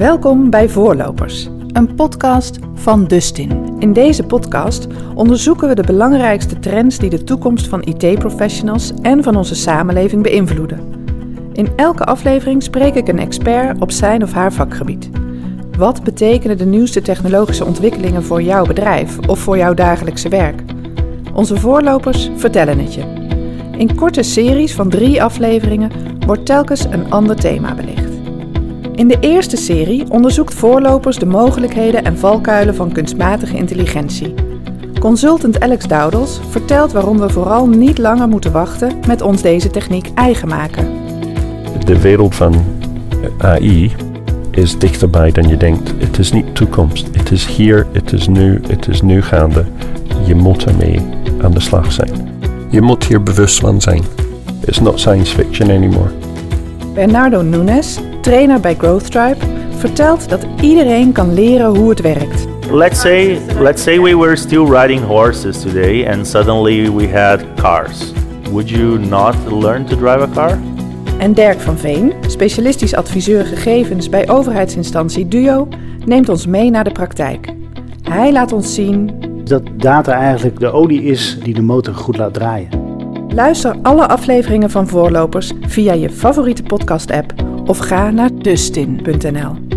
Welkom bij Voorlopers, een podcast van Dustin. In deze podcast onderzoeken we de belangrijkste trends die de toekomst van IT-professionals en van onze samenleving beïnvloeden. In elke aflevering spreek ik een expert op zijn of haar vakgebied. Wat betekenen de nieuwste technologische ontwikkelingen voor jouw bedrijf of voor jouw dagelijkse werk? Onze voorlopers vertellen het je. In korte series van drie afleveringen wordt telkens een ander thema belicht. In de eerste serie onderzoekt voorlopers de mogelijkheden en valkuilen van kunstmatige intelligentie. Consultant Alex Dowdels vertelt waarom we vooral niet langer moeten wachten met ons deze techniek eigen maken. De wereld van AI is dichterbij dan je denkt. Het is niet toekomst. Het is hier, het is nu, het is nu gaande. Je moet ermee aan de slag zijn. Je moet hier bewust van zijn. It's not science fiction anymore. Bernardo Nunes, trainer bij Growth Tribe, vertelt dat iedereen kan leren hoe het werkt. Let's say let's say we were still riding horses today and suddenly we had cars. Would you not learn to drive a car? En Dirk van Veen, specialistisch adviseur gegevens bij overheidsinstantie DUO, neemt ons mee naar de praktijk. Hij laat ons zien dat data eigenlijk de olie is die de motor goed laat draaien. Luister alle afleveringen van Voorlopers via je favoriete podcast-app of ga naar dustin.nl.